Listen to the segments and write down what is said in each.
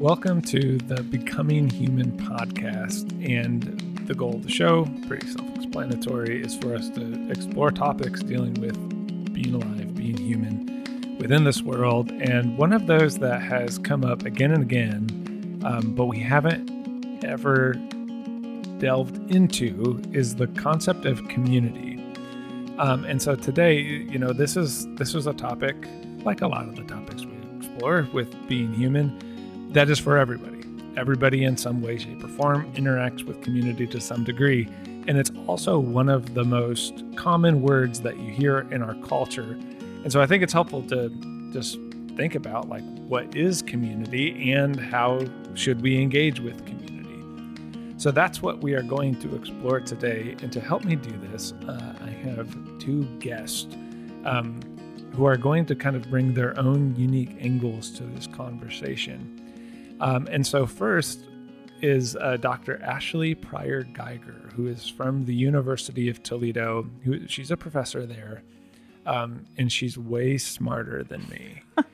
Welcome to the Becoming Human podcast. And the goal of the show, pretty self explanatory, is for us to explore topics dealing with being alive, being human within this world. And one of those that has come up again and again, um, but we haven't ever delved into, is the concept of community. Um, and so today, you know, this is this is a topic like a lot of the topics we explore with being human that is for everybody. Everybody, in some way, shape, or form, interacts with community to some degree. And it's also one of the most common words that you hear in our culture. And so I think it's helpful to just think about like what is community and how should we engage with community. So that's what we are going to explore today. And to help me do this, uh, I have two guests um, who are going to kind of bring their own unique angles to this conversation. Um, and so, first is uh, Dr. Ashley Pryor Geiger, who is from the University of Toledo. Who, she's a professor there, um, and she's way smarter than me.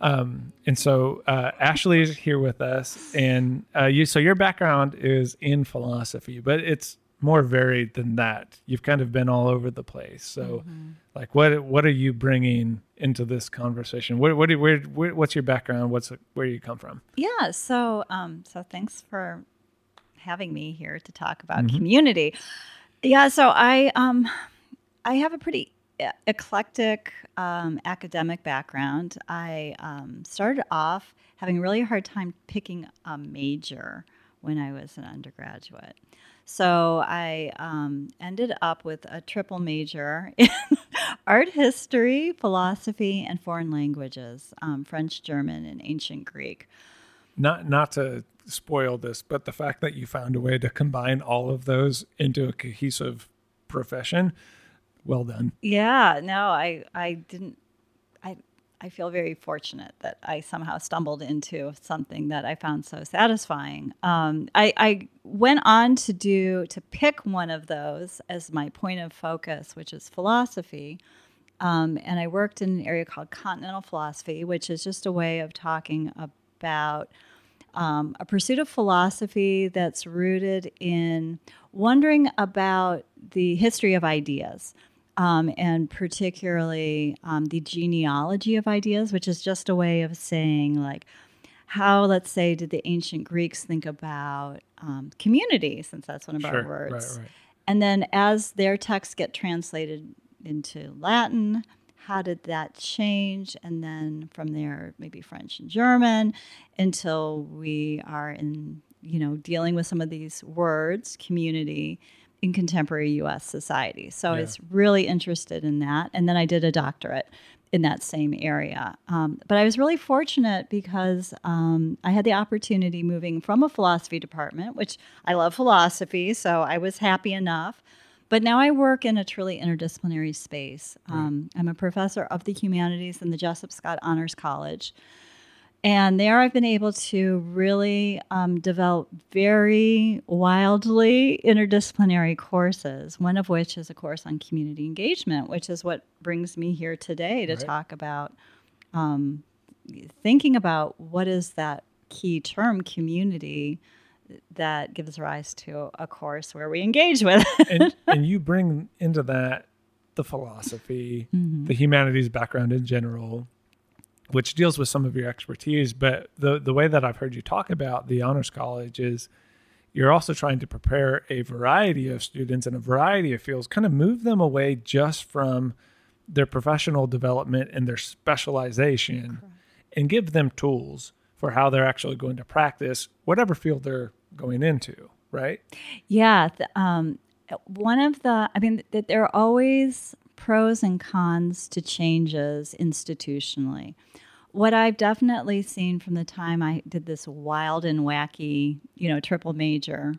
um, and so, uh, Ashley is here with us, and uh, you. So, your background is in philosophy, but it's more varied than that. You've kind of been all over the place. So, mm-hmm. like, what what are you bringing into this conversation? What what where, where, what's your background? What's where you come from? Yeah. So um so thanks for having me here to talk about mm-hmm. community. Yeah. So I um I have a pretty eclectic um, academic background. I um, started off having a really hard time picking a major when I was an undergraduate. So I um, ended up with a triple major in art history, philosophy, and foreign languages um, French, German, and ancient Greek. Not, not to spoil this, but the fact that you found a way to combine all of those into a cohesive profession, well done. Yeah, no, I, I didn't I feel very fortunate that I somehow stumbled into something that I found so satisfying. Um, I, I, went on to do to pick one of those as my point of focus, which is philosophy. Um, and I worked in an area called continental philosophy, which is just a way of talking about um, a pursuit of philosophy that's rooted in wondering about the history of ideas um, and particularly um, the genealogy of ideas, which is just a way of saying, like, how, let's say, did the ancient Greeks think about um, community, since that's one of sure, our words. Right, right. And then as their texts get translated into Latin, how did that change? And then from there, maybe French and German, until we are in, you know, dealing with some of these words, community in contemporary US society. So yeah. I was really interested in that. And then I did a doctorate in that same area. Um, but I was really fortunate because um, I had the opportunity moving from a philosophy department, which I love philosophy, so I was happy enough. But now I work in a truly interdisciplinary space. Um, I'm a professor of the humanities in the Jessup Scott Honors College. And there I've been able to really um, develop very wildly interdisciplinary courses, one of which is a course on community engagement, which is what brings me here today to right. talk about um, thinking about what is that key term, community, that gives rise to a course where we engage with. and, and, you bring into that the philosophy, mm-hmm. the humanities background in general, which deals with some of your expertise. But the the way that I've heard you talk about the honors college is you're also trying to prepare a variety of students in a variety of fields, kind of move them away just from their professional development and their specialization Correct. and give them tools for how they're actually going to practice whatever field they're going into, right? Yeah. Um, one of the, I mean, that there are always pros and cons to changes institutionally what I've definitely seen from the time I did this wild and wacky, you know, triple major,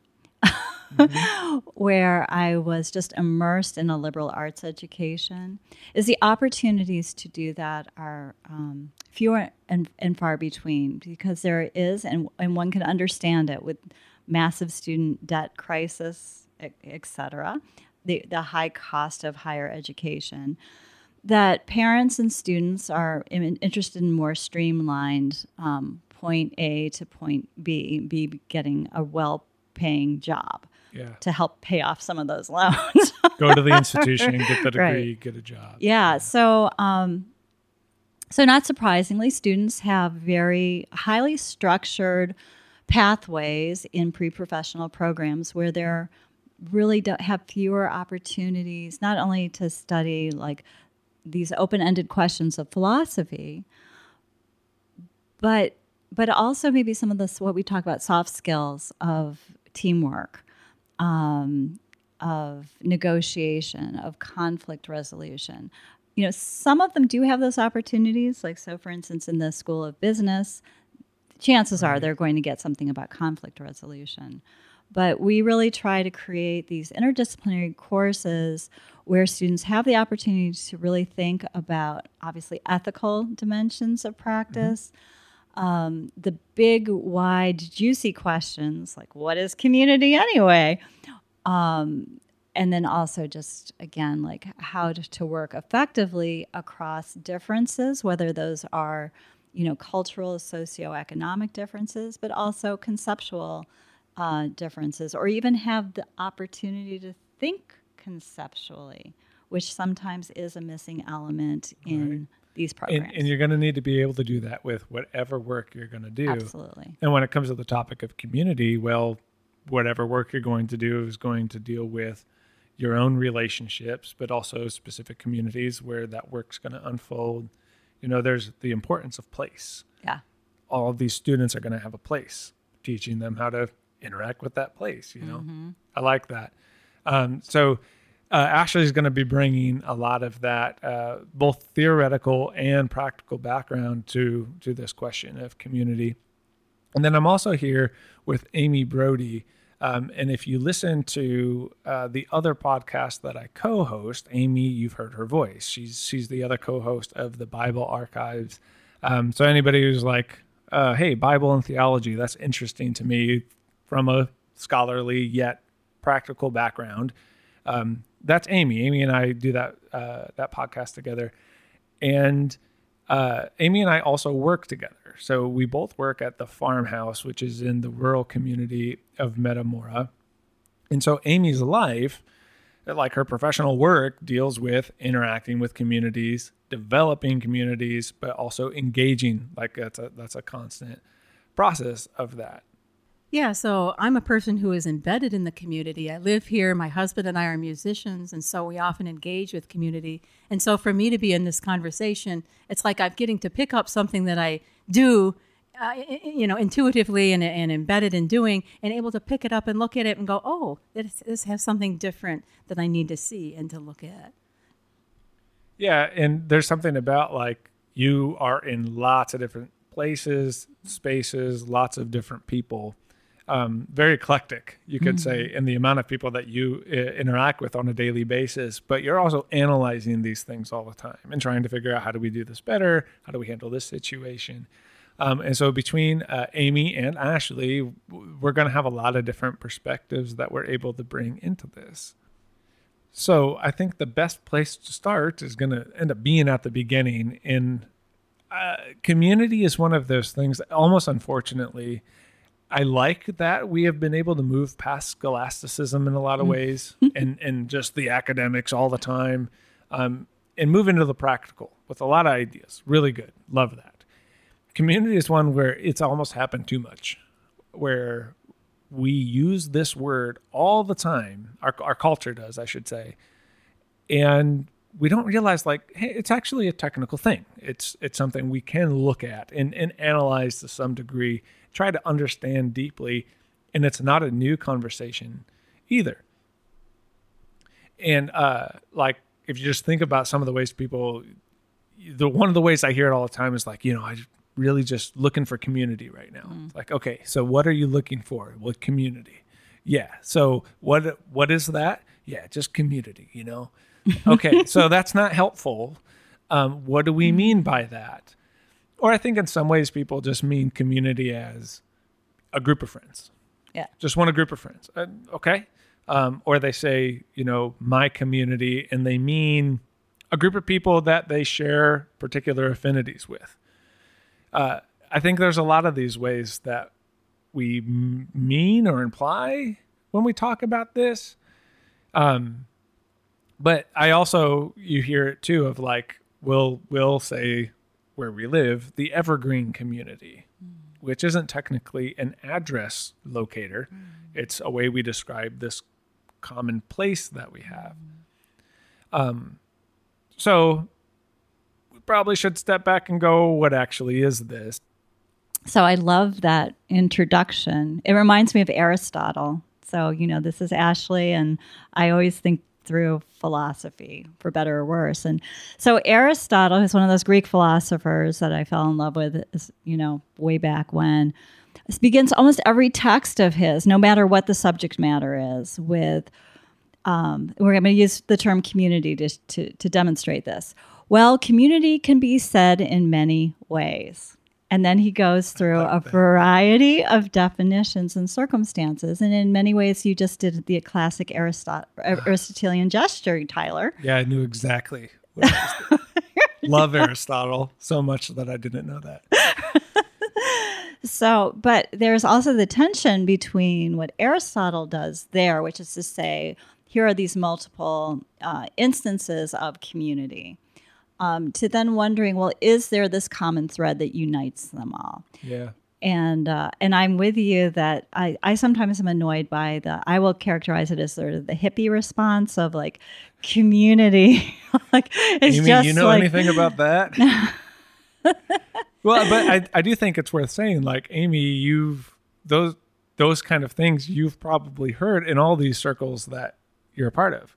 mm-hmm. where I was just immersed in a liberal arts education, is the opportunities to do that are um, fewer and, and far between because there is, and, and one can understand it with massive student debt crisis, et cetera, the, the high cost of higher education that parents and students are interested in more streamlined um, point A to point B, be getting a well paying job Yeah. to help pay off some of those loans. Go to the institution, and get the degree, Right. get a job. yeah. So, um, so not surprisingly, students have very highly structured pathways in pre-professional programs where they're really have fewer opportunities not only to study like these open-ended questions of philosophy but but also maybe some of this what we talk about soft skills of teamwork um, of negotiation of conflict resolution. You know some of them do have those opportunities like so for instance in the school of business chances are they're going to get something about conflict resolution but we really try to create these interdisciplinary courses where students have the opportunity to really think about obviously ethical dimensions of practice. Um, the big wide juicy questions like what is community anyway? Um, and then also just again like how to, to work effectively across differences whether those are you know cultural socioeconomic differences but also conceptual uh, differences or even have the opportunity to think conceptually which sometimes is a missing element in Right. these programs And, and you're going to need to be able to do that with whatever work you're going to do. absolutely And when it comes to the topic of community, well, whatever work you're going to do is going to deal with your own relationships, but also specific communities where that work's going to unfold. You know, there's the importance of place. yeah All of these students are going to have a place, teaching them how to interact with that place. You know, I like that. Um, so, uh, Ashley is going to be bringing a lot of that, uh, both theoretical and practical background to to this question of community. And then I'm also here with Amy Brody. Um, and if you listen to uh, the other podcast that I co-host, Amy, you've heard her voice. She's she's the other co-host of the Bible Archives. Um, so anybody who's like, uh, "Hey, Bible and theology, that's interesting to me," from a scholarly yet practical background, um, that's Amy. Amy and I do that uh, that podcast together, and uh, Amy and I also work together. So we both work at the farmhouse, which is in the rural community of Metamora. And so Amy's life, like her professional work, deals with interacting with communities, developing communities, but also engaging. Like that's a that's a constant process of that. Yeah, so I'm a person who is embedded in the community. I live here. My husband and I are musicians, and so we often engage with community. And so for me to be in this conversation, it's like I'm getting to pick up something that I do, uh, you know, intuitively and, and embedded in doing, and able to pick it up and look at it and go, oh, this, this has something different that I need to see and to look at. Yeah, and there's something about like you are in lots of different places, spaces, lots of different people. Um, very eclectic, you could say, in the amount of people that you uh, interact with on a daily basis. But you're also analyzing these things all the time and trying to figure out how do we do this better? How do we handle this situation? Um, and so between uh, Amy and Ashley, we're going to have a lot of different perspectives that we're able to bring into this. So I think the best place to start is going to end up being at the beginning. In uh, community is one of those things. Almost unfortunately, I like that we have been able to move past scholasticism in a lot of ways, and and just the academics all the time, um, and move into the practical with a lot of ideas. Really good. Love that. Community is one where it's almost happened too much, where we use this word all the time. Our, our culture does, I should say. And we don't realize like, hey, it's actually a technical thing. It's it's something we can look at and, and analyze to some degree, try to understand deeply. And it's not a new conversation either. And uh like if you just think about some of the ways people the one of the ways I hear it all the time is like, you know, I really just looking for community right now. It's like, okay, so what are you looking for? What community? Yeah. So what what is that? Yeah, just community, you know. Okay, so that's not helpful. Um, what do we mean by that? Or I think in some ways people just mean community as a group of friends. Yeah. Just want a group of friends. Uh, okay. Um, or they say, you know, my community, and they mean a group of people that they share particular affinities with. Uh, I think there's a lot of these ways that we m- mean or imply when we talk about this. Um, but I also you hear it too of like we'll we'll say where we live the evergreen community, mm. which isn't technically an address locator. Mm. It's a way we describe this common place that we have. Mm. Um, so we probably should step back and go, what actually is this? So I love that introduction. It reminds me of Aristotle. So, you know, this is Ashley, and I always think through philosophy, for better or worse. And so Aristotle is one of those Greek philosophers that I fell in love with, you know, way back when. Begins almost every text of his, no matter what the subject matter is, with um, we're going to use the term community to, to, to demonstrate this. Well, community can be said in many ways. And then he goes through a variety of definitions and circumstances. And in many ways, you just did the classic Aristot- Aristotelian gesture, Tyler. Yeah, I knew exactly. what it was. Love Aristotle so much that I didn't know that. So, but there's also the tension between what Aristotle does there, which is to say, here are these multiple uh, instances of community, um, to then wondering, well, is there this common thread that unites them all? Yeah. and uh, and I'm with you that I, I sometimes am annoyed by the I will characterize it as sort of the hippie response of like community like it's Amy, just you know like, anything about that? well, but I, I do think it's worth saying, like, Amy, you've those those kind of things you've probably heard in all these circles that you're a part of.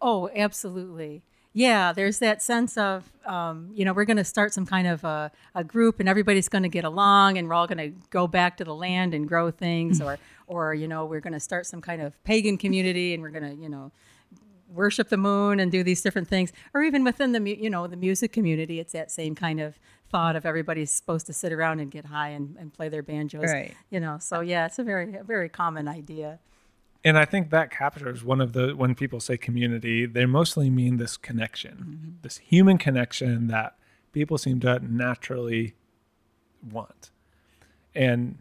Oh, absolutely. Yeah, there's that sense of, um, you know, we're going to start some kind of a, a group and everybody's going to get along and we're all going to go back to the land and grow things or, or, you know, we're going to start some kind of pagan community and we're going to, you know, worship the moon and do these different things. Or even within the, you know, the music community, it's that same kind of thought of everybody's supposed to sit around and get high and, and play their banjos. Right. You know, so yeah, it's a very, a very common idea. And I think that captures one of the when people say community, they mostly mean this connection, this human connection that people seem to naturally want. And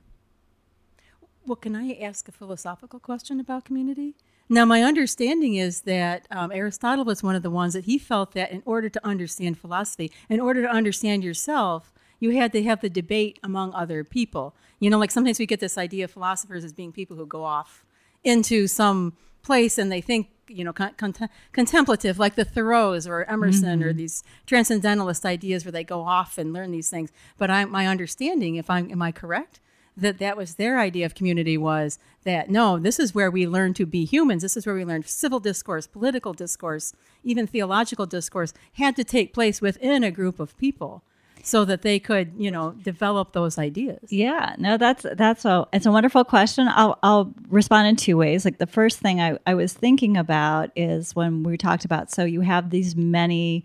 Well, can I ask a philosophical question about community? Now, my understanding is that um, Aristotle was one of the ones that he felt that in order to understand philosophy, in order to understand yourself, you had to have the debate among other people. You know, like sometimes we get this idea of philosophers as being people who go off into some place and they think, you know, con- con- contemplative, like the Thoreaus or Emerson or mm-hmm. these transcendentalist ideas where they go off and learn these things. But I, my understanding, if I'm, am I correct? that that was their idea of community was that no this is where we learn to be humans this is where we learn civil discourse political discourse even theological discourse had to take place within a group of people so that they could you know develop those ideas Yeah, no, that's that's a it's a wonderful question. I'll I'll respond in two ways. Like the first thing I, I was thinking about is when we talked about so you have these many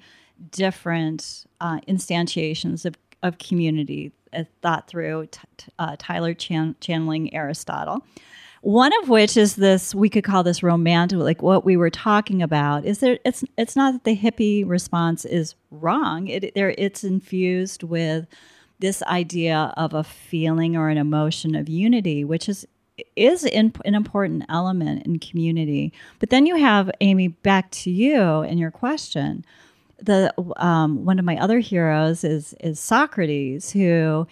different uh, instantiations of, of community uh, thought through t- t- uh, Tyler chan- channeling Aristotle. One of which is this we could call this romantic, like what we were talking about. Is there? It's it's not that the hippie response is wrong. It there it's infused with this idea of a feeling or an emotion of unity, which is is in, an important element in community. But then you have Amy back to you and your question. The um, one of my other heroes is is Socrates, who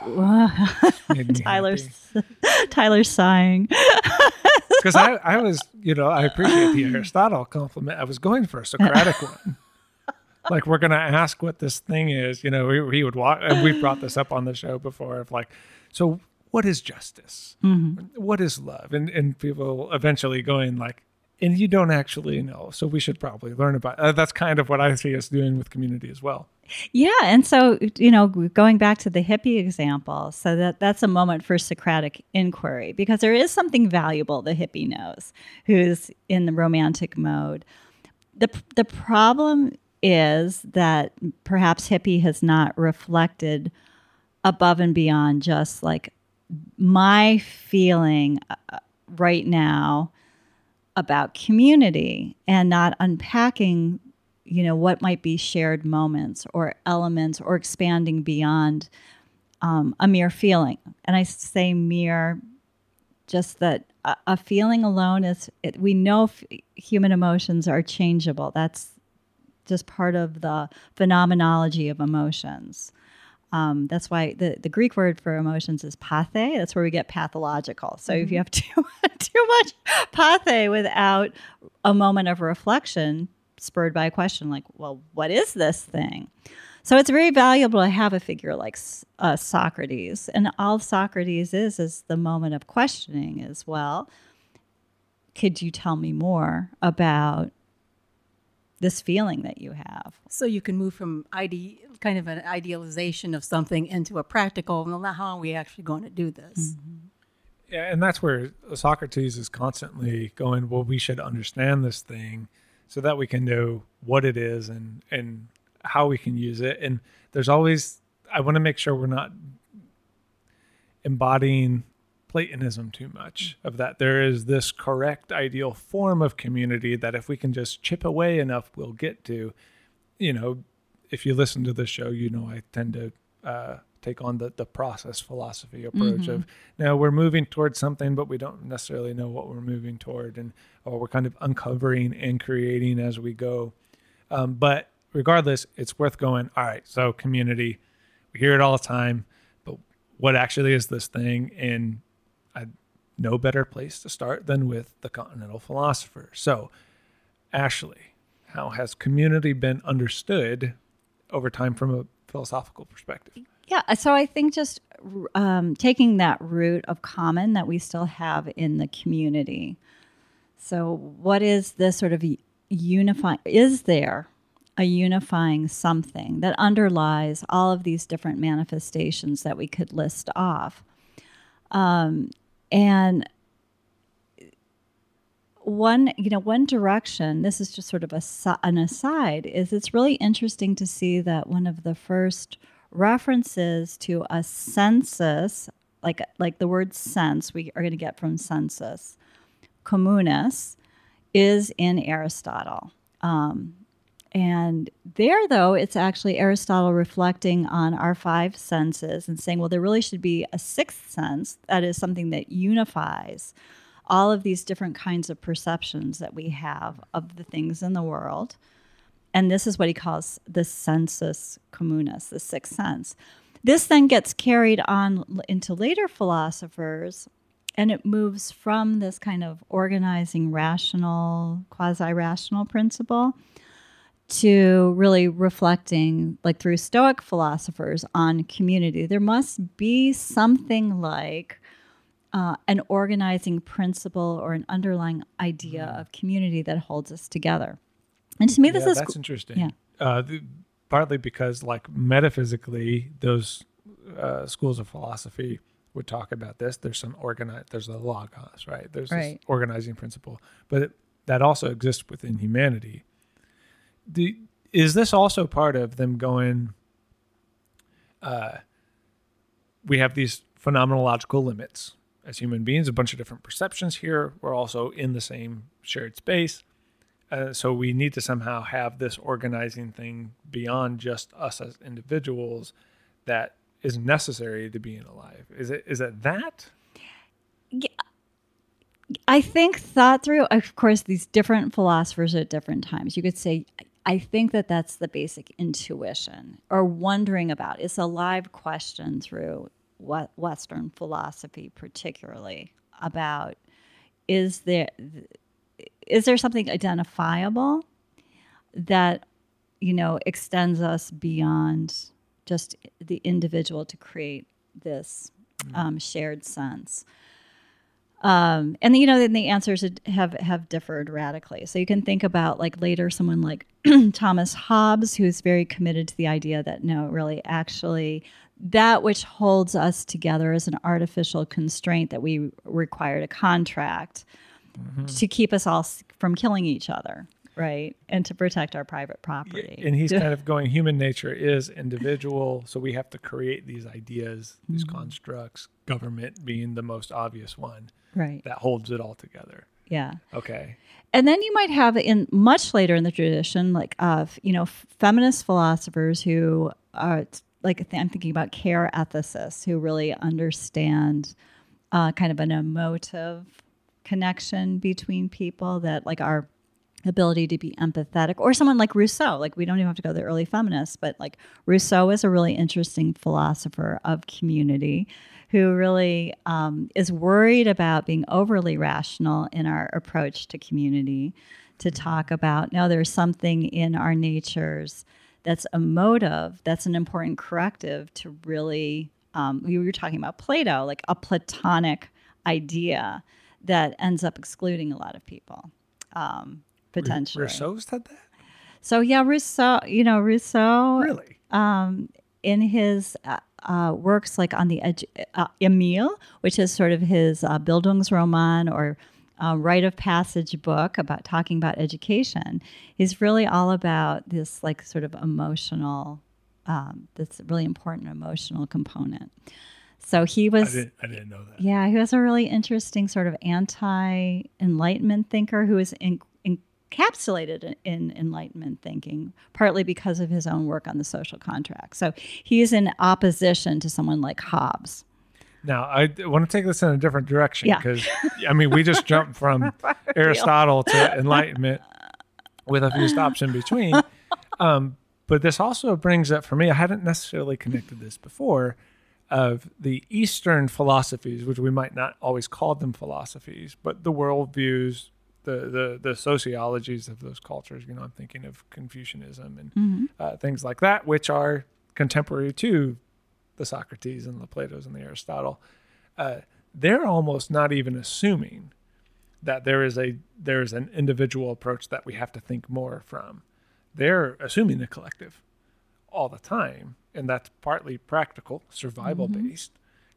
Tyler's Tyler's sighing. because I, I was, you know, I appreciate the Aristotle compliment. I was going for a Socratic one. Like we're gonna ask what this thing is, you know. We, he would walk, and we brought this up on the show before. Of like, so what is justice? Mm-hmm. What is love? And and people eventually going like, and you don't actually know, so we should probably learn about. Uh, that's kind of what I see us doing with community as well. Yeah, and so you know, going back to the hippie example, so that that's a moment for Socratic inquiry because there is something valuable the hippie knows, who's in the romantic mode. the The problem is that perhaps hippie has not reflected above and beyond just like my feeling uh, right now about community and not unpacking you know what might be shared moments or elements or expanding beyond um, a mere feeling. And I say mere, just that a, a feeling alone is, it, we know f- human emotions are changeable. That's just part of the phenomenology of emotions. Um, that's why the, the Greek word for emotions is pathe. That's where we get pathological. So if you have too, too much pathe without a moment of reflection, spurred by a question like, well, what is this thing? So it's very valuable to have a figure like uh, Socrates. And all Socrates is is the moment of questioning as well. Could you tell me more about this feeling that you have? So you can move from ide- kind of an idealization of something into a practical, well, how are we actually going to do this? Mm-hmm. Yeah, and that's where Socrates is constantly going, well, we should understand this thing so that we can know what it is and and how we can use it. And there's always I want to make sure we're not embodying Platonism too much of that. There is this correct ideal form of community that if we can just chip away enough, we'll get to. You know, if you listen to the show, you know I tend to uh, take on the, the process philosophy approach mm-hmm. of now we're moving towards something, but we don't necessarily know what we're moving toward, and or we're kind of uncovering and creating as we go. Um, but regardless, it's worth going. All right, so community, we hear it all the time, but what actually is this thing? And I no better place to start than with the continental philosopher. So, Ashley, how has community been understood over time from a philosophical perspective? Yeah, so I think just um, taking that root of common that we still have in the community. So, what is this sort of unifying? Is there a unifying something that underlies all of these different manifestations that we could list off? Um, and one you know one direction this is just sort of a, an aside is it's really interesting to see that one of the first references to a census like like the word sense we are going to get from sensus communis is in aristotle. Um, and there though it's actually aristotle reflecting on our five senses and saying well there really should be a sixth sense that is something that unifies all of these different kinds of perceptions that we have of the things in the world. And this is what he calls the sensus communis, the sixth sense. This then gets carried on into later philosophers, and it moves from this kind of organizing, rational, quasi rational principle to really reflecting, like through Stoic philosophers, on community. There must be something like uh, an organizing principle or an underlying idea mm. of community that holds us together. And to me, this yeah, is that's interesting. Yeah. Uh, the, partly because, like metaphysically, those uh, schools of philosophy would talk about this. There's some organize. There's a logos, right? There's right. this organizing principle, but it, that also exists within humanity. The, is this also part of them going? Uh, we have these phenomenological limits as human beings, a bunch of different perceptions here. We're also in the same shared space. Uh, so we need to somehow have this organizing thing beyond just us as individuals that is necessary to being alive. Is it is it that? Yeah. I think thought through, of course, these different philosophers at different times. You could say, I think that that's the basic intuition or wondering about. It's a live question through what Western philosophy, particularly about is there is there something identifiable that you know extends us beyond just the individual to create this mm. um, shared sense. Um, and you know, then the answers have have differed radically. So you can think about like later someone like Thomas Hobbes, who's very committed to the idea that no, really, actually, that which holds us together is an artificial constraint that we require to contract mm-hmm. to keep us all from killing each other right and to protect our private property and he's kind of going human nature is individual so we have to create these ideas these mm-hmm. constructs government being the most obvious one right. that holds it all together. Yeah. Okay. And then you might have in much later in the tradition like of you know feminist philosophers who are like I'm thinking about care ethicists who really understand uh, kind of an emotive connection between people that like our ability to be empathetic or someone like rousseau. Like we don't even have to go to the early feminists but like rousseau is a really interesting philosopher of community who really um, is worried about being overly rational in our approach to community to talk about no there's something in our natures that's emotive that's an important corrective to really um, we were talking about plato like a platonic idea that ends up excluding a lot of people um, potentially Rousseau said that? so yeah rousseau you know rousseau Really? um, in his uh, uh, works like on the edu- uh, Emile, which is sort of his uh, Bildungsroman or uh, rite of passage book about talking about education, is really all about this like sort of emotional, um, this really important emotional component. So he I was didn't, I didn't know that. yeah, he was a really interesting sort of anti Enlightenment thinker who was in, encapsulated in, Enlightenment thinking, partly because of his own work on the social contract. So he's in opposition to someone like Hobbes. Now, I want to take this in a different direction Yeah. because, I mean, we just jumped from Aristotle to Enlightenment with a few stops in between. Um, but this also brings up for me, I hadn't necessarily connected this before, of the Eastern philosophies, which we might not always call them philosophies, but the worldviews, the, the, the sociologies of those cultures. You know, I'm thinking of Confucianism and uh, things like that, which are contemporary to the Socrates and the Plato's and the Aristotle, uh, they're almost not even assuming that there is a there is an individual approach that we have to think more from. They're assuming the collective all the time, and that's partly practical, survival based.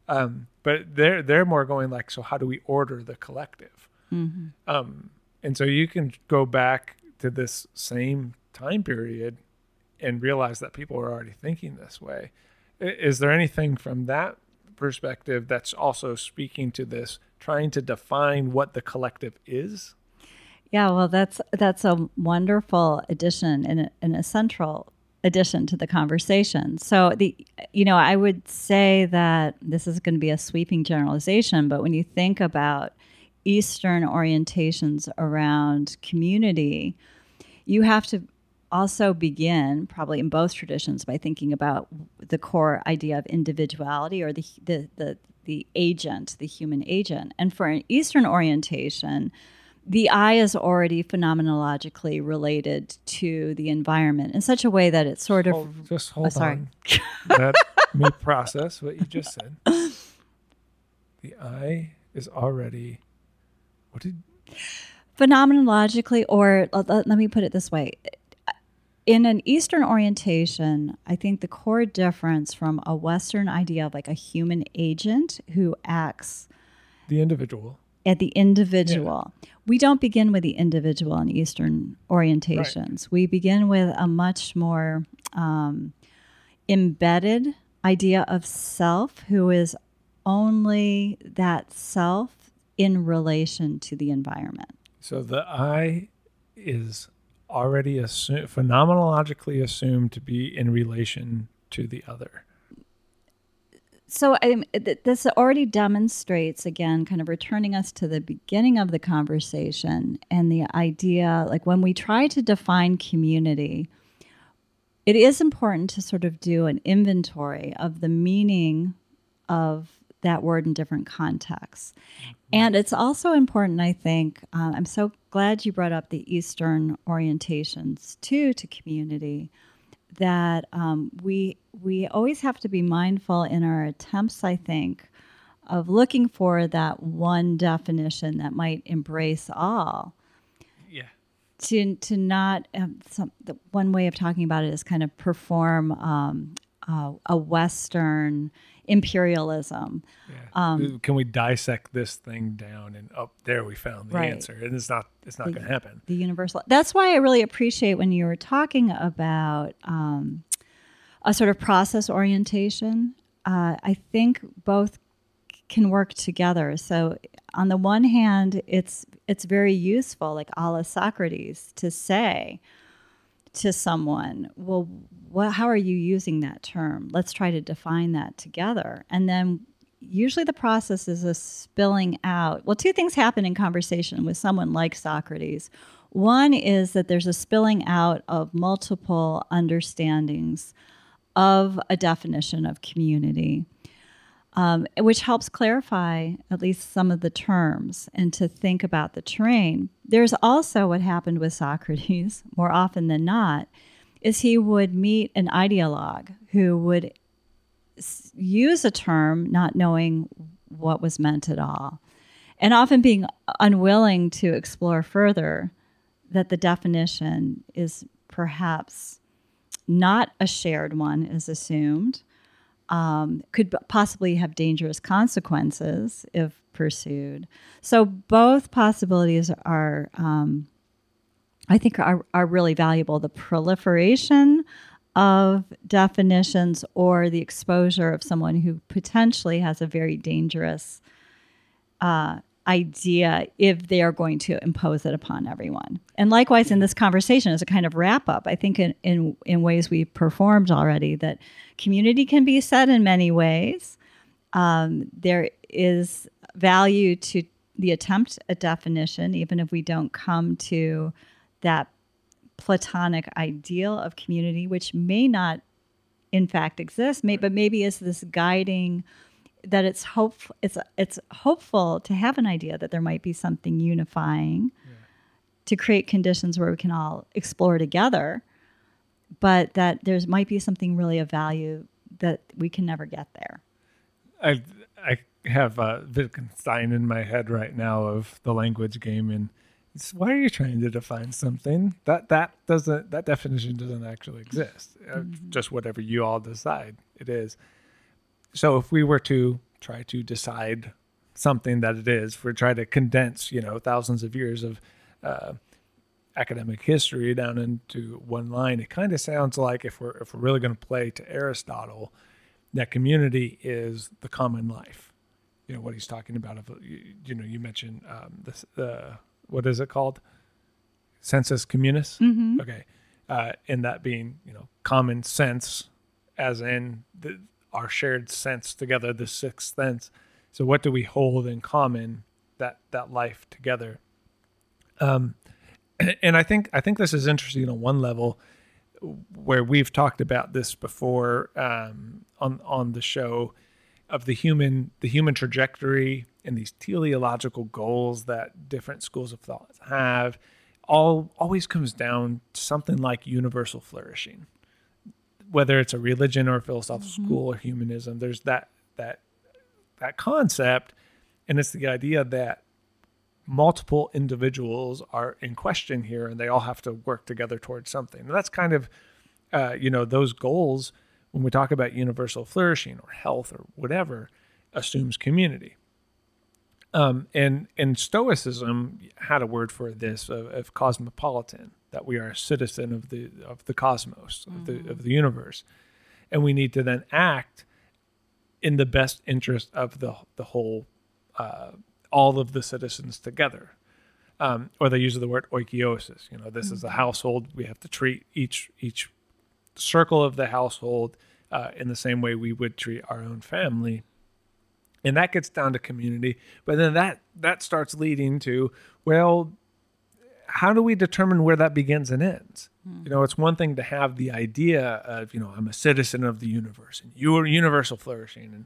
Um, but they're they're more going like, so how do we order the collective? Um, and so you can go back to this same time period and realize that people are already thinking this way. Is there anything from that perspective that's also speaking to this, trying to define what the collective is? Yeah, well, that's that's a wonderful addition and a, and a central addition to the conversation. So the you know, I would say that this is going to be a sweeping generalization, but when you think about Eastern orientations around community, you have to also begin probably in both traditions by thinking about the core idea of individuality or the the the, the agent, the human agent. And for an Eastern orientation, the eye is already phenomenologically related to the environment in such a way that it's sort of Hold, just hold oh, sorry. on. Let me process what you just said. The eye is already. What did phenomenologically, or let, let- me put it this way. In an Eastern orientation, I think the core difference from a Western idea of like a human agent who acts the individual? at the individual. We don't begin with the individual in Eastern orientations. We begin with a much more um, embedded idea of self, who is only that self in relation to the environment. So the I is already phenomenologically assumed to be in relation to the other. so I, th- this already demonstrates again kind of returning us to the beginning of the conversation and the idea like when we try to define community it is important to sort of do an inventory of the meaning of that word in different contexts and it's also important i think uh, i'm so glad you brought up the eastern orientations too to community that um, we we always have to be mindful in our attempts, I think, of looking for that one definition that might embrace all. Yeah. To to not um, some the one way of talking about it is kind of perform um, uh, a Western imperialism. Yeah. Can we dissect this thing down and up there we found the Right. answer and it's not it's not going to happen. the universal. That's why I really appreciate when you were talking about um, a sort of process orientation. Uh, I think both can work together. So on the one hand, it's it's very useful, like a la Socrates, to say to someone, well, what, how are you using that term? Let's try to define that together. And then usually the process is a spilling out. Well, two things happen in conversation with someone like Socrates. One is that there's a spilling out of multiple understandings of a definition of community, um, which helps clarify at least some of the terms and to think about the terrain. There's also what happened with Socrates more often than not is he would meet an ideologue who would use a term not knowing what was meant at all and often being unwilling to explore further that the definition is perhaps not a shared one is assumed um, could possibly have dangerous consequences if pursued. So both possibilities are um, i think are, are really valuable. The proliferation of definitions or the exposure of someone who potentially has a very dangerous uh, idea if they are going to impose it upon everyone. And likewise, in this conversation, as a kind of wrap up, I think in, in, in ways we've performed already, that community can be said in many ways. Um, there is value to the attempt at definition, even if we don't come to that platonic ideal of community, which may not, in fact, exist, may, but maybe is this guiding that it's hope it's it's hopeful to have an idea that there might be something unifying yeah. to create conditions where we can all explore together, but that there's might be something really of value that we can never get there. I I have uh, Wittgenstein in my head right now of the language game and it's, why are you trying to define something that that doesn't that definition doesn't actually exist? Uh, mm-hmm. Just whatever you all decide it is. So if we were to try to decide something that it is, if we try to condense, you know, thousands of years of uh, academic history down into one line, it kind of sounds like if we're if we're really going to play to Aristotle, that community is the common life. You know what he's talking about. Of you, you know, you mentioned um, the what is it called? Sensus communis. Mm-hmm. Okay, uh, and that being you know common sense, as in the, our shared sense together, the sixth sense. So what do we hold in common? That that life together. Um, and I think I think this is interesting on one level, where we've talked about this before um, on on the show of the human the human trajectory and these teleological goals that different schools of thought have all always comes down to something like universal flourishing whether it's a religion or a philosophical mm-hmm. school or humanism there's that that that concept and it's the idea that multiple individuals are in question here and they all have to work together towards something and that's kind of uh, you know those goals when we talk about universal flourishing or health or whatever, assumes community. Um, and and Stoicism had a word for this of, of, cosmopolitan, that we are a citizen of the of the cosmos, mm-hmm. of the of the universe, and we need to then act in the best interest of the the whole, uh, all of the citizens together. Um, or they use the word oikeiosis. You know, this mm-hmm. is a mm-hmm. household. We have to treat each each circle of the household uh, in the same way we would treat our own family and that gets down to community but then that that starts leading to well how do we determine where that begins and ends? Hmm. you know it's one thing to have the idea of you know i'm a citizen of the universe and you are universal flourishing and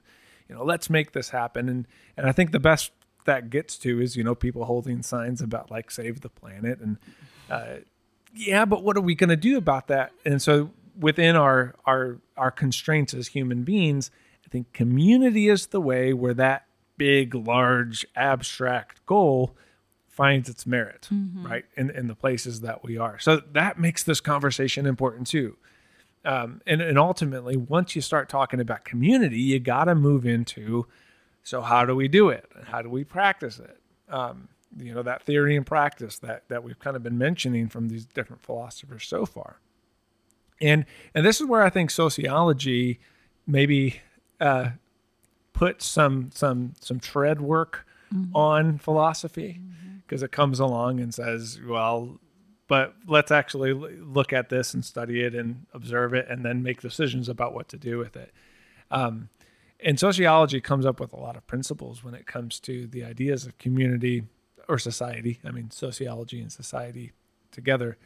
you know let's make this happen. And and i think the best that gets to is you know people holding signs about like save the planet and uh, yeah but what are we going to do about that? And so within our our our constraints as human beings, I think community is the way where that big, large, abstract goal finds its merit, mm-hmm. right? In in the places that we are. So that makes this conversation important too. Um, and, and ultimately, once you start talking about community, you got to move into so how do we do it? How do we practice it? Um, you know that theory and practice that that we've kind of been mentioning from these different philosophers so far and and this is where I think sociology maybe uh, put some some some tread work mm-hmm. on philosophy because it comes along and says, well, but let's actually look at this and study it and observe it and then make decisions about what to do with it. Um, and sociology comes up with a lot of principles when it comes to the ideas of community or society. I mean, sociology and society together.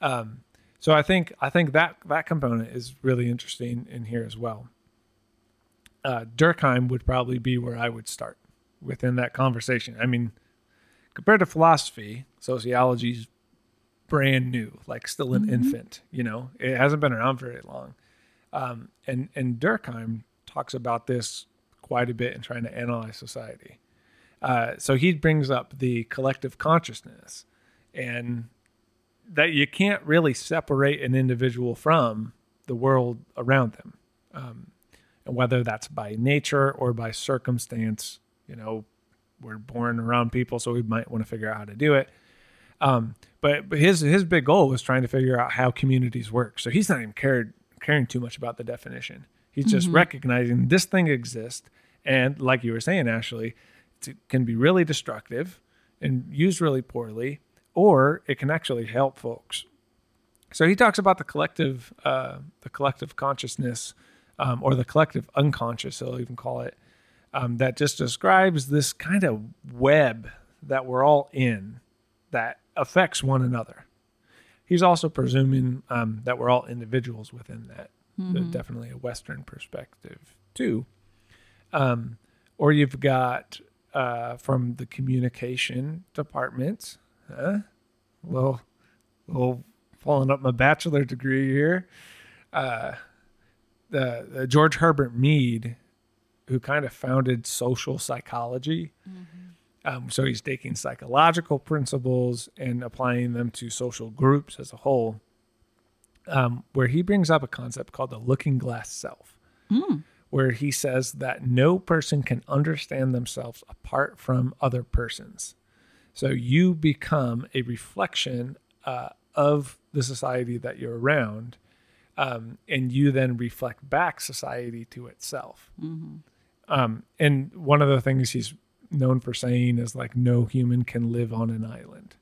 Um, so I think I think that that component is really interesting in here as well. Uh, Durkheim would probably be where I would start within that conversation. I mean, compared to philosophy, sociology's brand new, like still an Mm-hmm. infant. You know, it hasn't been around very long. Um, and and Durkheim talks about this quite a bit in trying to analyze society. Uh, so he brings up the collective consciousness, and that you can't really separate an individual from the world around them, um, and whether that's by nature or by circumstance. You know, we're born around people, so we might want to figure out how to do it. Um, but but his his big goal was trying to figure out how communities work. So he's not even cared caring too much about the definition. He's just recognizing this thing exists, and like you were saying, Ashley, it can be really destructive and used really poorly, or it can actually help folks. So he talks about the collective, uh, the collective consciousness, um, or the collective unconscious. He'll even call it um, that just describes this kind of web that we're all in that affects one another. He's also presuming um, that we're all individuals within that. So definitely a Western perspective too. Um, or you've got uh, from the communication department, huh? Well, well, following up my bachelor degree here. Uh, the, the George Herbert Mead, who kind of founded social psychology. Um, so he's taking psychological principles and applying them to social groups as a whole, um, where he brings up a concept called the looking glass self, where he says that no person can understand themselves apart from other persons. So you become a reflection uh, of the society that you're around, um, and you then reflect back society to itself. Um, and one of the things he's known for saying is like no human can live on an island.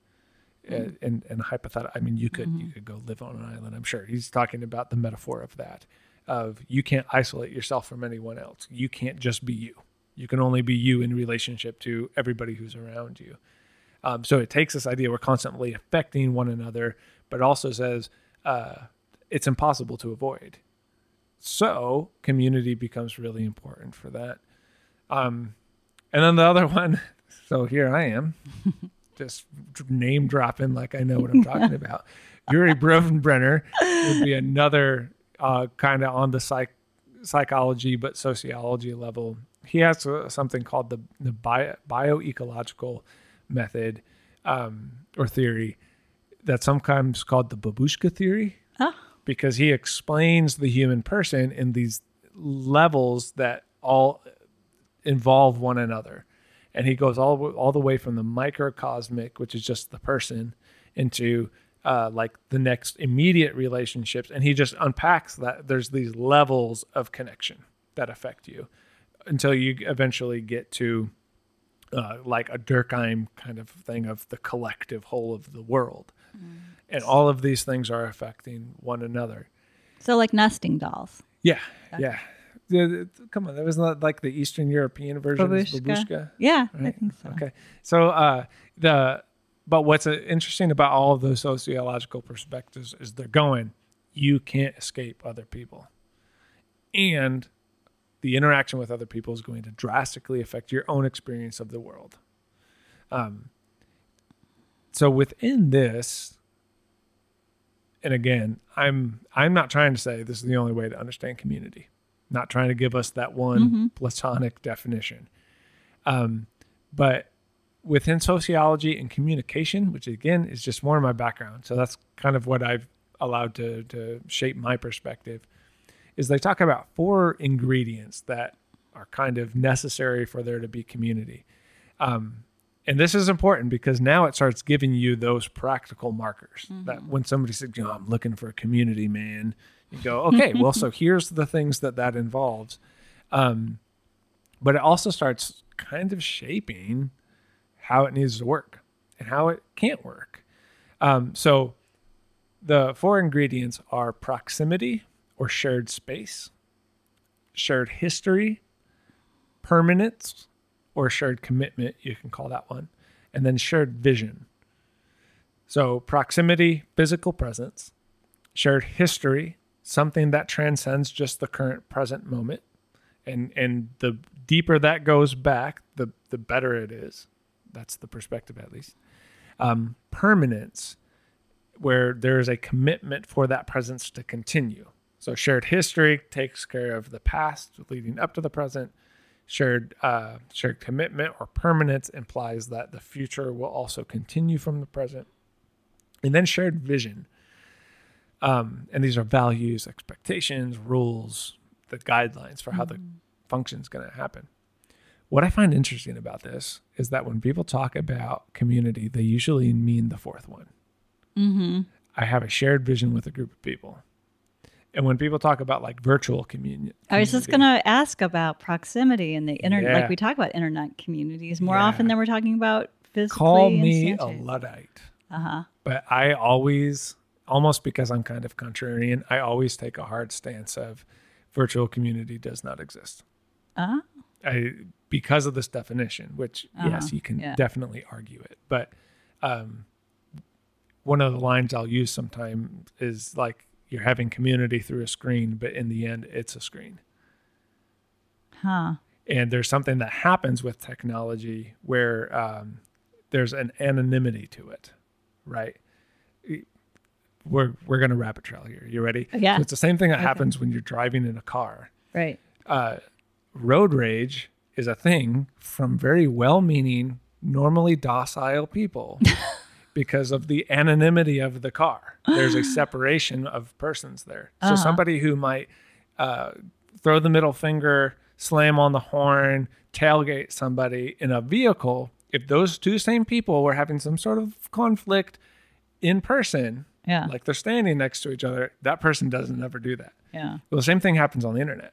Uh, And and hypothetical, I mean, you could you could go live on an island. I'm sure he's talking about the metaphor of that, of you can't isolate yourself from anyone else. You can't just be you. You can only be you in relationship to everybody who's around you. Um, so it takes this idea we're constantly affecting one another, but also says uh, it's impossible to avoid. So community becomes really important for that. Um, and then the other one, so here I am, just name dropping like I know what I'm talking about. Urie Bronfenbrenner would be another uh, kind of on the psych psychology but sociology level. He has uh, something called the the bio, bioecological method um, or theory that's sometimes called the babushka theory Ah. Because he explains the human person in these levels that all involve one another. And he goes all all the way from the microcosmic, which is just the person, into uh, like the next immediate relationships, and he just unpacks that there's these levels of connection that affect you until you eventually get to uh, like a Durkheim kind of thing of the collective whole of the world, and all of these things are affecting one another. So like nesting dolls. Yeah, yeah. The- the- Come on, that was not like the Eastern European version of Babushka. babushka. Yeah, I think so. Okay. So uh, the but what's uh, interesting about all of those sociological perspectives is they're going, you can't escape other people, and the interaction with other people is going to drastically affect your own experience of the world. Um. So within this, and again, I'm I'm not trying to say this is the only way to understand community. Not trying to give us that one platonic definition. Um, but within sociology and communication, which again is just more of my background, so that's kind of what I've allowed to to shape my perspective. Is they talk about four ingredients that are kind of necessary for there to be community. Um, and this is important because now it starts giving you those practical markers that when somebody says, you know, I'm looking for a community man, you go, okay, well, so here's the things that that involves. Um, but it also starts kind of shaping how it needs to work and how it can't work. Um, so the four ingredients are proximity or shared space, shared history, permanence or shared commitment, you can call that one, and then shared vision. So proximity, physical presence, shared history, something that transcends just the current present moment. And and the deeper that goes back, the the better it is. That's the perspective at least. Um, permanence, where there is a commitment for that presence to continue. So shared history takes care of the past leading up to the present. Shared uh, shared commitment or permanence implies that the future will also continue from the present. And then shared vision. Um, and these are values, expectations, rules, the guidelines for how the function is going to happen. What I find interesting about this is that when people talk about community, they usually mean the fourth one. Mm-hmm. I have a shared vision with a group of people. And when people talk about like virtual communion, I was just going to ask about proximity and the internet. Yeah. Like we talk about internet communities more Yeah. often than we're talking about physically. call me a. Luddite. Uh huh. But I always, almost because I'm kind of contrarian, I always take a hard stance of virtual community does not exist. Uh-huh. I because of this definition, which Uh-huh, yes, you can yeah. definitely argue it. But um, one of the lines I'll use sometime is like you're having community through a screen, but in the end, it's a screen. Huh. And there's something that happens with technology where um, there's an anonymity to it, right? We're we're gonna rabbit trail here. You ready? Yeah. So it's the same thing that Okay. happens when you're driving in a car. Right. uh, road rage is a thing from very well-meaning, normally docile people because of the anonymity of the car. There's a separation of persons there. So Uh-huh. somebody who might uh, throw the middle finger, slam on the horn, tailgate somebody in a vehicle, if those two same people were having some sort of conflict in person, Yeah. like they're standing next to each other, that person doesn't ever do that. yeah. Well, the same thing happens on the internet.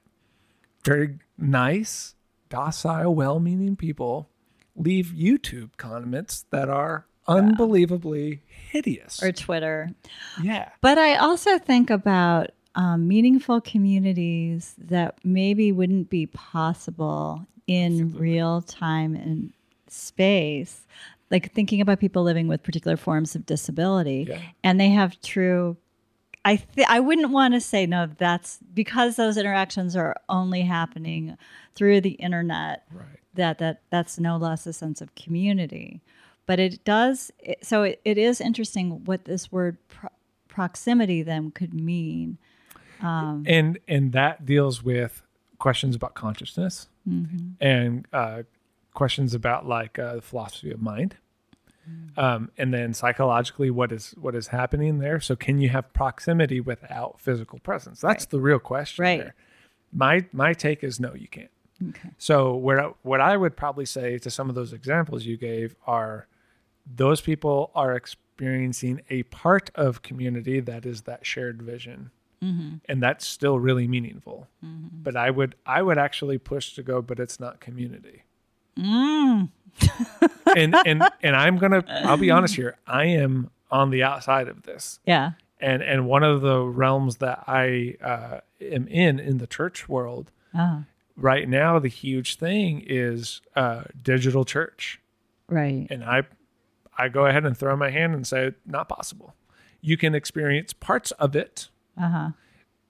Very nice, docile, well meaning people leave YouTube comments that are unbelievably hideous. Or Twitter. yeah. But I also think about um, meaningful communities that maybe wouldn't be possible in real time and space. Like thinking about people living with particular forms of disability, Yeah. and they have true. I th- I wouldn't want to say no. That's because those interactions are only happening through the internet Right. that that that's no less a sense of community but it does it, so it, it is interesting what this word pro- proximity then could mean And and that deals with questions about consciousness Mm-hmm. and uh, questions about like uh, the philosophy of mind. Mm. Um, and then psychologically, what is what is happening there? So, can you have proximity without physical presence? That's the real question. Right. There. My my take is no, you can't. okay So where what I would probably say to some of those examples you gave are those people are experiencing a part of community that is that shared vision. And that's still really meaningful. But I would I would actually push to go, but it's not community. mm. And and and I'm gonna I'll be honest here. I am on the outside of this. yeah And and one of the realms that I uh, am in in the church world ah, right now the huge thing is uh, digital church right and i i go ahead and throw my hand and say not possible. You can experience parts of it uh-huh.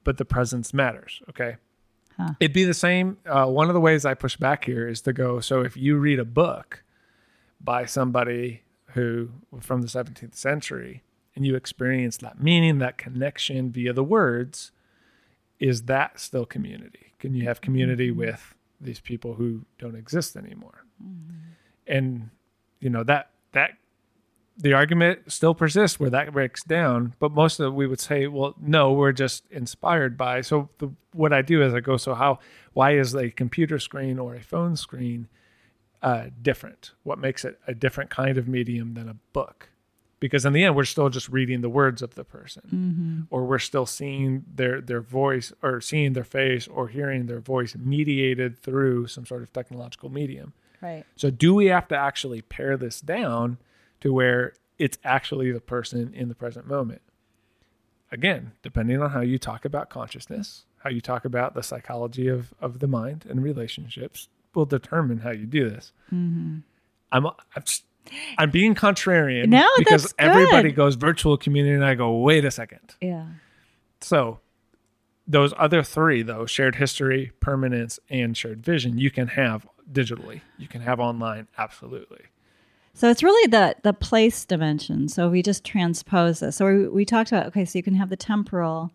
but the presence matters okay? Huh. it'd be the same uh, one of the ways i push back here is to go so if you read a book by somebody who from the 17th century and you experience that meaning that connection via the words is that still community? Can you have community with these people who don't exist anymore? And you know that that the argument still persists where that breaks down but most of it we would say well no we're just inspired by so the, what i do is i go so how why is a computer screen or a phone screen uh, different? What makes it a different kind of medium than a book? Because in the end we're still just reading the words of the person. Or we're still seeing their their voice or seeing their face or hearing their voice mediated through some sort of technological medium. Right. So do we have to actually pare this down to where it's actually the person in the present moment. Again, depending on how you talk about consciousness, how you talk about the psychology of, of the mind and relationships will determine how you do this. Mm-hmm. I'm, I'm, I'm being contrarian No, because everybody goes virtual community and I go, wait a second. Yeah. So those other three, though, shared history, permanence, and shared vision, you can have digitally. You can have online, absolutely. So it's really the the place dimension. So we just transpose this. So we, we talked about okay, so you can have the temporal,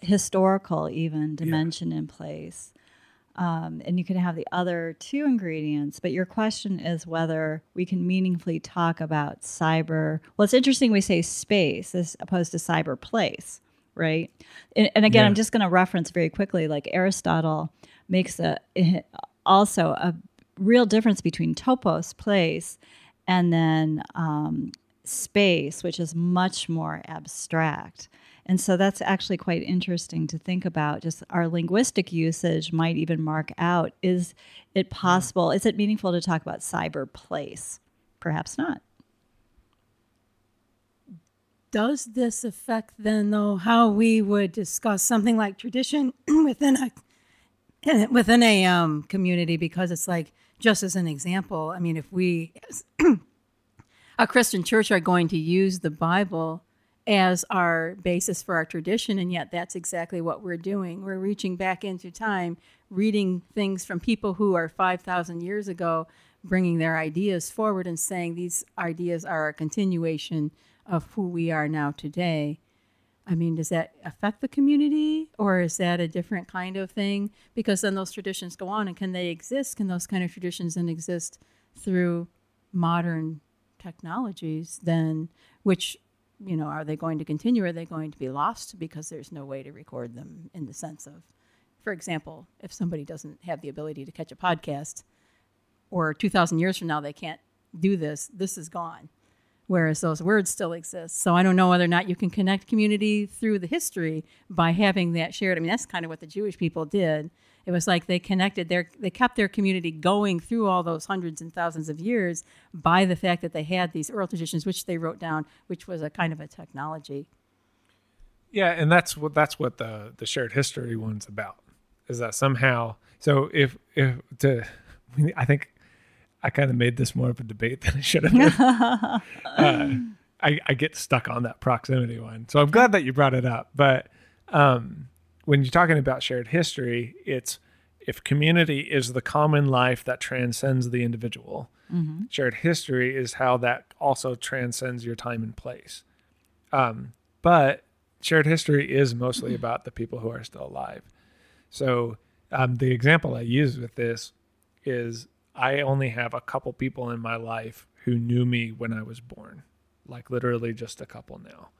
historical even dimension in place, um, and you can have the other two ingredients. But your question is whether we can meaningfully talk about cyber. Well, it's interesting we say space as opposed to cyber place, right? And, and again, Yeah. I'm just going to reference very quickly. Like Aristotle makes a also a real difference between topos place and then um, space, which is much more abstract. And so that's actually quite interesting to think about. Just our linguistic usage might even mark out is it possible, is it meaningful to talk about cyber place? Perhaps not. Does this affect then, though, how we would discuss something like tradition within a within a um, community? Because it's like, just as an example, I mean, if we, a Christian church, are going to use the Bible as our basis for our tradition, and yet that's exactly what we're doing. We're reaching back into time, reading things from people who are five thousand years ago, bringing their ideas forward and saying these ideas are a continuation of who we are now today. I mean, does that affect the community or is that a different kind of thing? Because then those traditions go on and can they exist? Can those kind of traditions then exist through modern technologies then which you know are they going to continue are they going to be lost because there's no way to record them in the sense of for example if somebody doesn't have the ability to catch a podcast or 2000 years from now they can't do this this is gone whereas those words still exist so i don't know whether or not you can connect community through the history by having that shared i mean that's kind of what the jewish people did it was like they connected their they kept their community going through all those hundreds and thousands of years by the fact that they had these oral traditions which they wrote down which was a kind of a technology Yeah, and that's what that's what the the shared history one's about. Is that somehow? So if if to, I think I kind of made this more of a debate than it should have been. uh, I, I get stuck on that proximity one, so I'm glad that you brought it up. But um, when you're talking about shared history, it's if community is the common life that transcends the individual. Shared history is how that also transcends your time and place. Um, but shared history is mostly about the people who are still alive. So um, the example I use with this is I only have a couple people in my life who knew me when I was born, like literally just a couple now.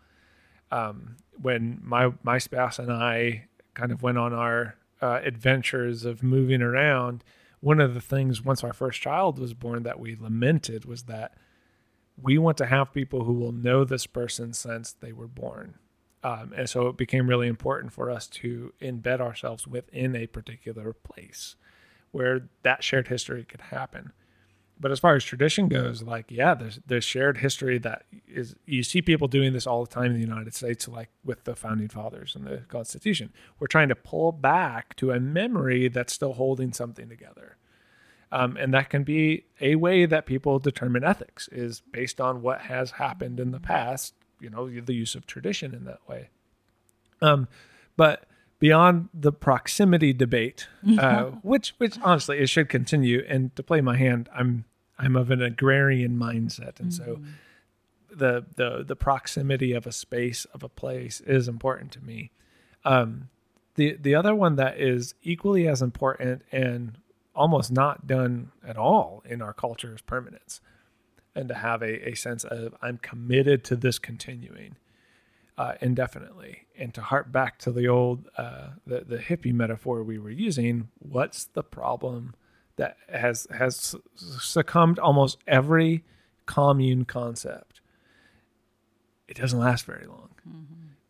Um, when my my spouse and I kind of went on our uh, adventures of moving around, one of the things once our first child was born that we lamented was that we want to have people who will know this person since they were born. Um, and so it became really important for us to embed ourselves within a particular place where that shared history could happen. But as far as tradition goes, like yeah, there's there's shared history that is you see people doing this all the time in the United States, like with the founding fathers and the Constitution. We're trying to pull back to a memory that's still holding something together. Um, and that can be a way that people determine ethics is based on what has happened in the past you know the use of tradition in that way um but beyond the proximity debate uh which which honestly it should continue. And to play my hand i'm i'm of an agrarian mindset. And so the the the proximity of a space of a place is important to me. Um the the other one that is equally as important and almost not done at all in our culture is permanence and to have a, a sense of I'm committed to this continuing uh, indefinitely, and to harp back to the old uh, the the hippie metaphor we were using. What's the problem that has has succumbed almost every commune concept? It doesn't last very long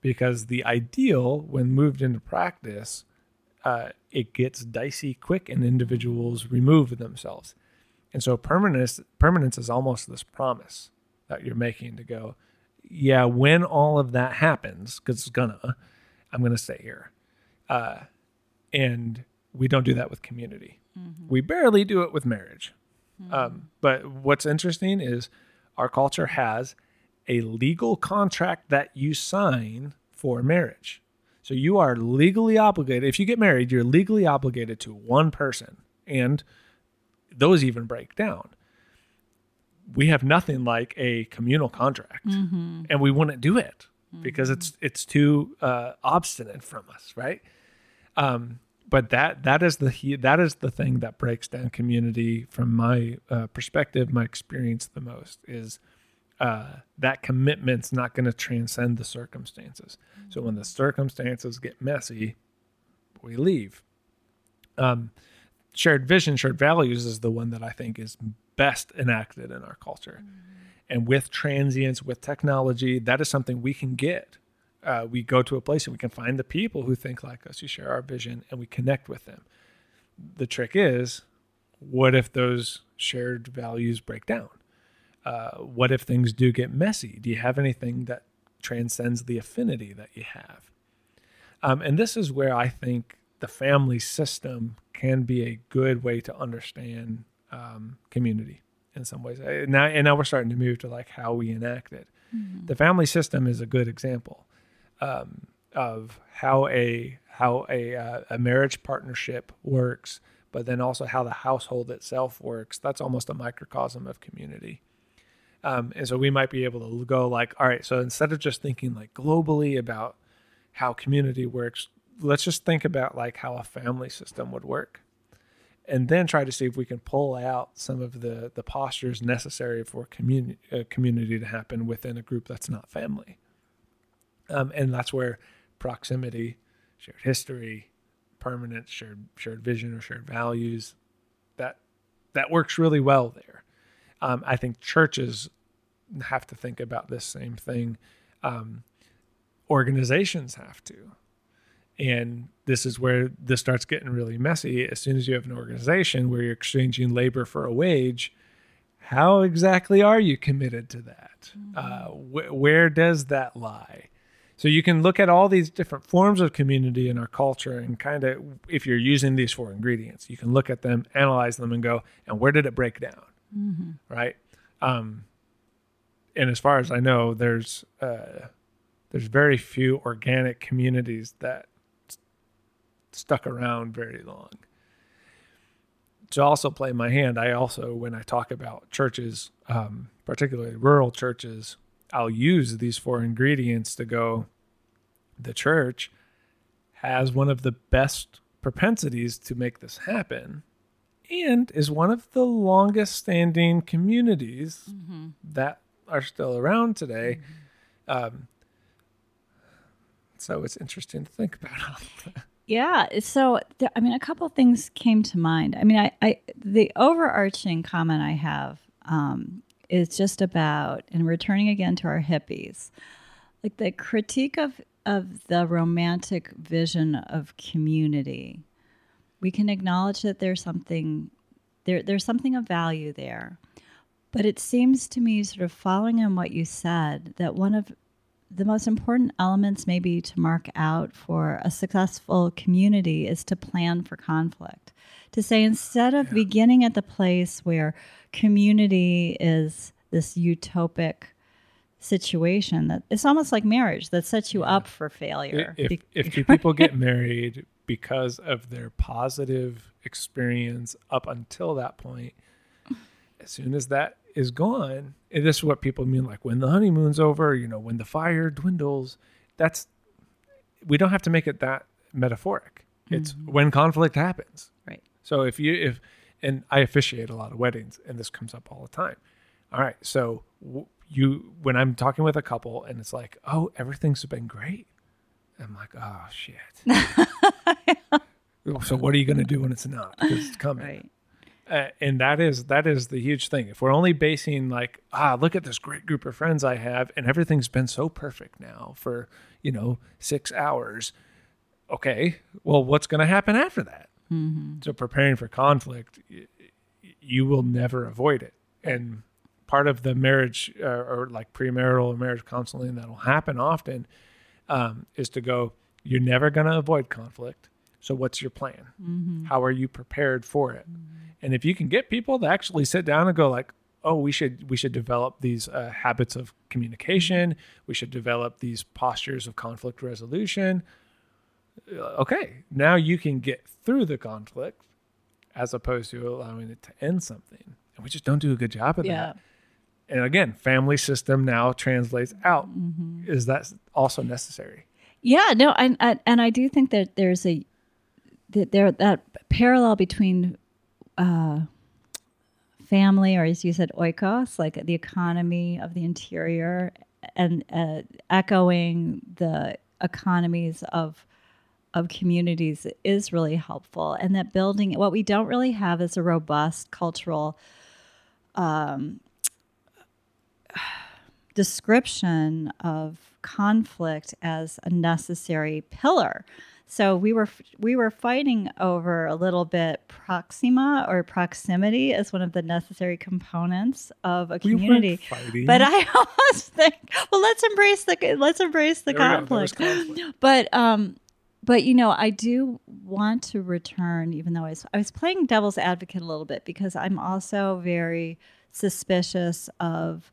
because the ideal, when moved into practice, uh, it gets dicey quick, and individuals remove themselves. And so permanence permanence is almost this promise that you're making to go, yeah, when all of that happens, because it's gonna, I'm gonna stay here. Uh, and we don't do that with community. We barely do it with marriage. Um, but what's interesting is our culture has a legal contract that you sign for marriage. So you are legally obligated. If you get married, you're legally obligated to one person, and those even break down. We have nothing like a communal contract, and we wouldn't do it because it's it's too uh, obstinate from us, right? Um, but that that is the he- that is the thing that breaks down community from my uh, perspective, my experience the most is uh, that commitment's not going to transcend the circumstances. So when the circumstances get messy, we leave. Um, shared vision, shared values is the one that I think is best enacted in our culture. And with transience, with technology, that is something we can get. Uh, we go to a place and we can find the people who think like us, who share our vision, and we connect with them. The trick is, what if those shared values break down? Uh, what if things do get messy? Do you have anything that transcends the affinity that you have? Um, and this is where I think the family system can be a good way to understand um, community in some ways. Uh, Now, and now we're starting to move to like how we enact it. The family system is a good example um, of how a how a uh, a marriage partnership works, but then also how the household itself works. That's almost a microcosm of community. Um, and so we might be able to go like, all right, so instead of just thinking like globally about how community works, let's just think about like how a family system would work. And then try to see if we can pull out some of the the postures necessary for community uh, community to happen within a group that's not family. Um, and that's where proximity, shared history, permanence, shared shared vision or shared values, that that works really well there. Um, I think churches have to think about this same thing. Um, organizations have to. And this is where this starts getting really messy. As soon as you have an organization where you're exchanging labor for a wage, how exactly are you committed to that? Uh, wh- where does that lie? So you can look at all these different forms of community in our culture and kind of, if you're using these four ingredients, you can look at them, analyze them, and go, and where did it break down? Right. Um, and as far as I know, there's uh, there's very few organic communities that stuck around very long. To also play my hand, I also, when I talk about churches, um, particularly rural churches, I'll use these four ingredients to go. The church has one of the best propensities to make this happen and is one of the longest standing communities that are still around today. Um, so it's interesting to think about. Yeah. So, I mean, a couple things came to mind. I mean, I, I the overarching comment I have um, is just about, and returning again to our hippies, like the critique of of the romantic vision of community. We can acknowledge that there's something there. There's something of value there, but it seems to me, sort of following on what you said, that one of the most important elements maybe to mark out for a successful community is to plan for conflict. To say instead of beginning at the place where community is this utopic situation that it's almost like marriage that sets you up for failure. If, Be- if two people get married because of their positive experience up until that point, as soon as that is gone, and this is what people mean like when the honeymoon's over, you know, when the fire dwindles, that's we don't have to make it that metaphoric. It's mm-hmm. when conflict happens. right So if you if and I officiate a lot of weddings and this comes up all the time. All right, so w- you when I'm talking with a couple and it's like, "Oh, everything's been great." I'm like, "Oh shit." so what are you going to do when it's not? Because it's coming. right Uh, and that is that is the huge thing. If we're only basing like, ah, look at this great group of friends I have, and everything's been so perfect now for you know six hours. Okay, well, what's going to happen after that? So preparing for conflict, y- you will never avoid it. And part of the marriage uh, or like premarital or marriage counseling that'll happen often um, is to go, you're never going to avoid conflict. So what's your plan? Mm-hmm. How are you prepared for it? And if you can get people to actually sit down and go like, oh, we should we should develop these uh, habits of communication. We should develop these postures of conflict resolution. Uh, Okay, now you can get through the conflict as opposed to allowing it to end something. And we just don't do a good job of Yeah. that. And again, family system now translates out. Mm-hmm. Is that also necessary? Yeah, no, and and I do think that there's a that there that parallel between uh, family, or as you said, oikos, like the economy of the interior, and uh, echoing the economies of of communities is really helpful. And that building, what we don't really have is a robust cultural description of conflict as a necessary pillar. So we were we were fighting over a little bit proxima or proximity as one of the necessary components of a community. fighting. But I almost think, well, let's embrace the let's embrace the There we go. There was conflict. conflict. But um, but you know, I do want to return, even though I was I was playing devil's advocate a little bit because I'm also very suspicious of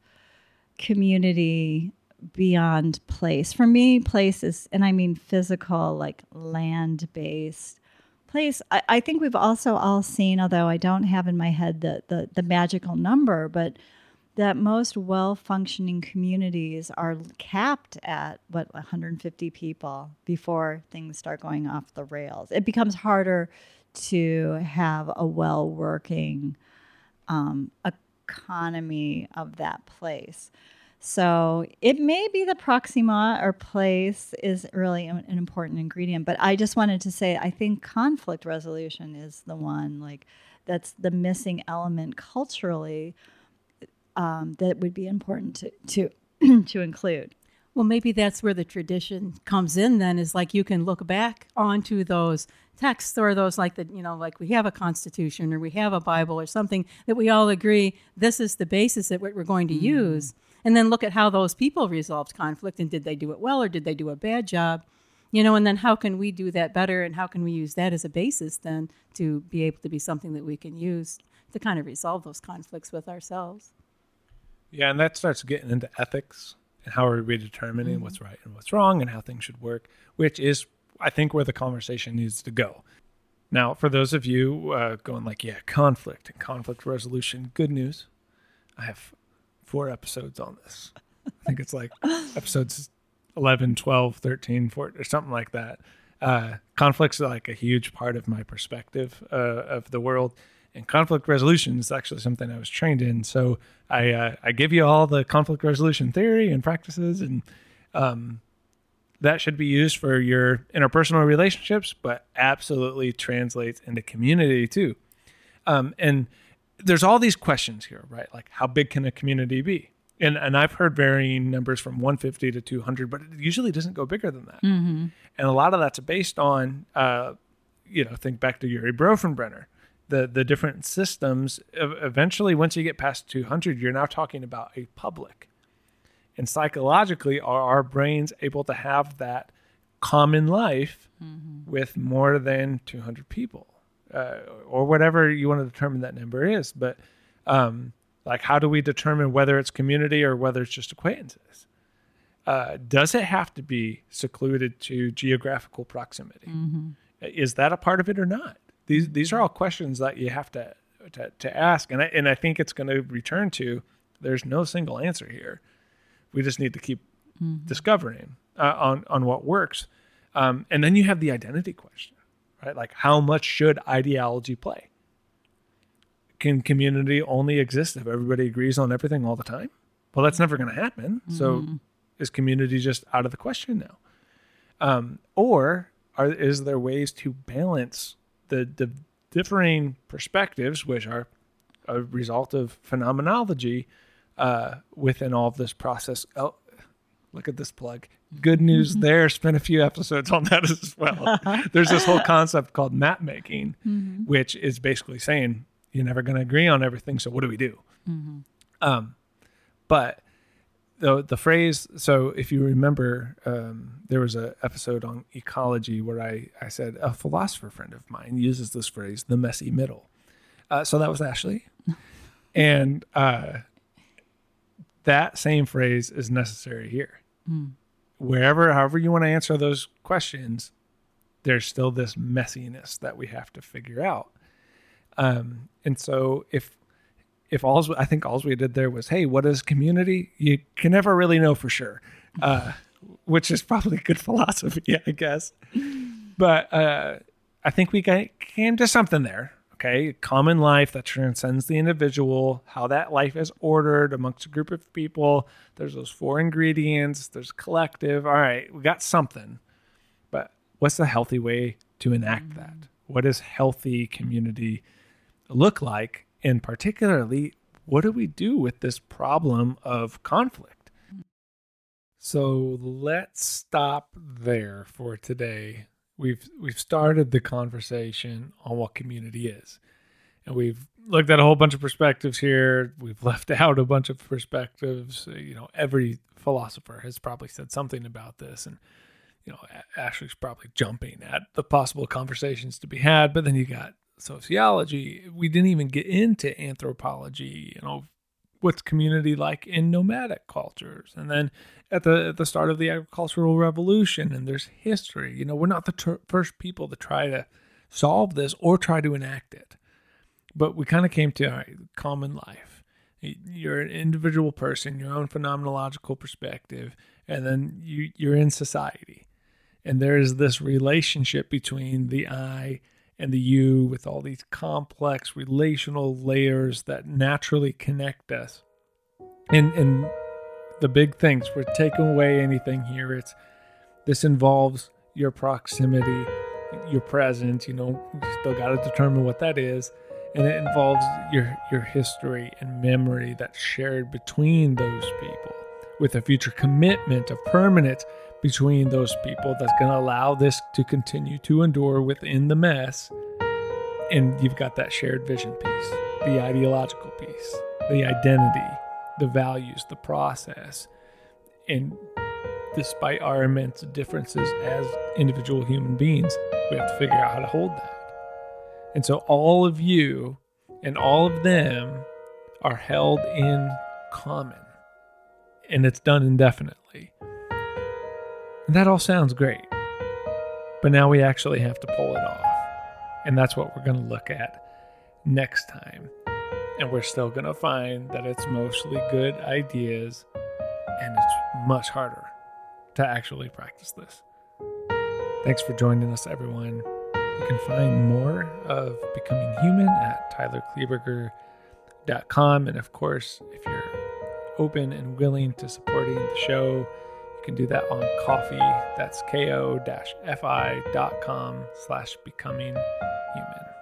community beyond place. For me, place is, and I mean physical, like land based place. I, I think we've also all seen, although I don't have in my head the the, the magical number, but that most well functioning communities are capped at what 150 people before things start going off the rails. It becomes harder to have a well working um, economy of that place. So it may be the proxima or place is really an an important ingredient, but I just wanted to say I think conflict resolution is the one like that's the missing element culturally um, that would be important to to to include. Well, maybe that's where the tradition comes in. Then is like you can look back onto those texts or those like the you know like we have a constitution or we have a Bible or something that we all agree this is the basis that what we're going to use, and then look at how those people resolved conflict and did they do it well or did they do a bad job, you know, and then how can we do that better and how can we use that as a basis then to be able to be something that we can use to kind of resolve those conflicts with ourselves. Yeah, and that starts getting into ethics and how are we determining what's right and what's wrong and how things should work, which is, I think, where the conversation needs to go. Now, for those of you uh, going like, yeah, conflict and conflict resolution, good news. I have four episodes on this. I think it's like episodes 11, 12, 13, 14, or something like that. Uh, conflict's are like a huge part of my perspective uh, of the world and conflict resolution is actually something I was trained in. So I uh, I give you all the conflict resolution theory and practices, and um, that should be used for your interpersonal relationships, but absolutely translates into community too. Um, and there's all these questions here, right? Like how big can a community be? And and I've heard varying numbers from 150 to 200, but it usually doesn't go bigger than that. And a lot of that's based on, uh, you know, think back to Urie Bronfenbrenner the the different systems eventually once you get past 200 you're now talking about a public and psychologically are our brains able to have that common life with more than 200 people uh, or whatever you want to determine that number is but um, like how do we determine whether it's community or whether it's just acquaintances? Uh, does it have to be secluded to geographical proximity? Is that a part of it or not? These these are all questions that you have to to, to ask and I, and I think it's going to return to there's no single answer here. We just need to keep discovering uh, on on what works. Um, and then you have the identity question right? Like how much should ideology play? Can community only exist if everybody agrees on everything all the time? Well that's never going to happen. So is community just out of the question now? Um, or are is there ways to balance the the differing perspectives, which are a result of phenomenology, uh, within all of this process? Oh, look at this plug. Good news there. Spent a few episodes on that as well. There's this whole concept called map making, which is basically saying you're never going to agree on everything. So what do we do? Um, but the the phrase. So if you remember, um, there was an episode on ecology where I I said a philosopher friend of mine uses this phrase, the messy middle. Uh, so that was Ashley, and uh, that same phrase is necessary here. Wherever, however you want to answer those questions, there's still this messiness that we have to figure out. Um, and so if if all I think all we did there was, hey, what is community? You can never really know for sure, uh, which is probably good philosophy, I guess. But uh, I think we got, came to something there. Okay, common life that transcends the individual, how that life is ordered amongst a group of people. There's those four ingredients. There's collective. All right, we got something. But what's the healthy way to enact mm-hmm. that? What does healthy community look like? And particularly, what do we do with this problem of conflict? Mm. So let's stop there for today. We've we've started the conversation on what community is. And we've looked at a whole bunch of perspectives here. We've left out a bunch of perspectives. Uh, you know, every philosopher has probably said something about this and you know, Ashley's probably jumping at the possible conversations to be had, but then you got sociology. We didn't even get into anthropology, you know, what's community like in nomadic cultures. And then at the at the start of the agricultural revolution and there's history. You know, we're not the ter- first people to try to solve this or try to enact it. But we kind of came to right, common life. You're an individual person, your own phenomenological perspective, and then you you're in society. And there is this relationship between the I and the you with all these complex relational layers that naturally connect us. And and the big things, we're taking away anything here. It's this involves your proximity, your presence, you know, you still gotta determine what that is. And it involves your your history and memory that's shared between those people with a future commitment of permanence between those people that's going to allow this to continue to endure within the mess. And you've got that shared vision piece, the ideological piece, the identity, the values, the process. And despite our immense differences as individual human beings, we have to figure out how to hold that. And so all of you and all of them are held in common. And it's done indefinitely. That all sounds great. But now we actually have to pull it off. And that's what we're going to look at next time. And we're still going to find that it's mostly good ideas and it's much harder to actually practice this. Thanks for joining us, everyone. You can find more of Becoming Human at tylerkleeberger.com. And of course, if you're open and willing to supporting the show, can do that on Ko-fi. That's ko-fi.com slash becoming human.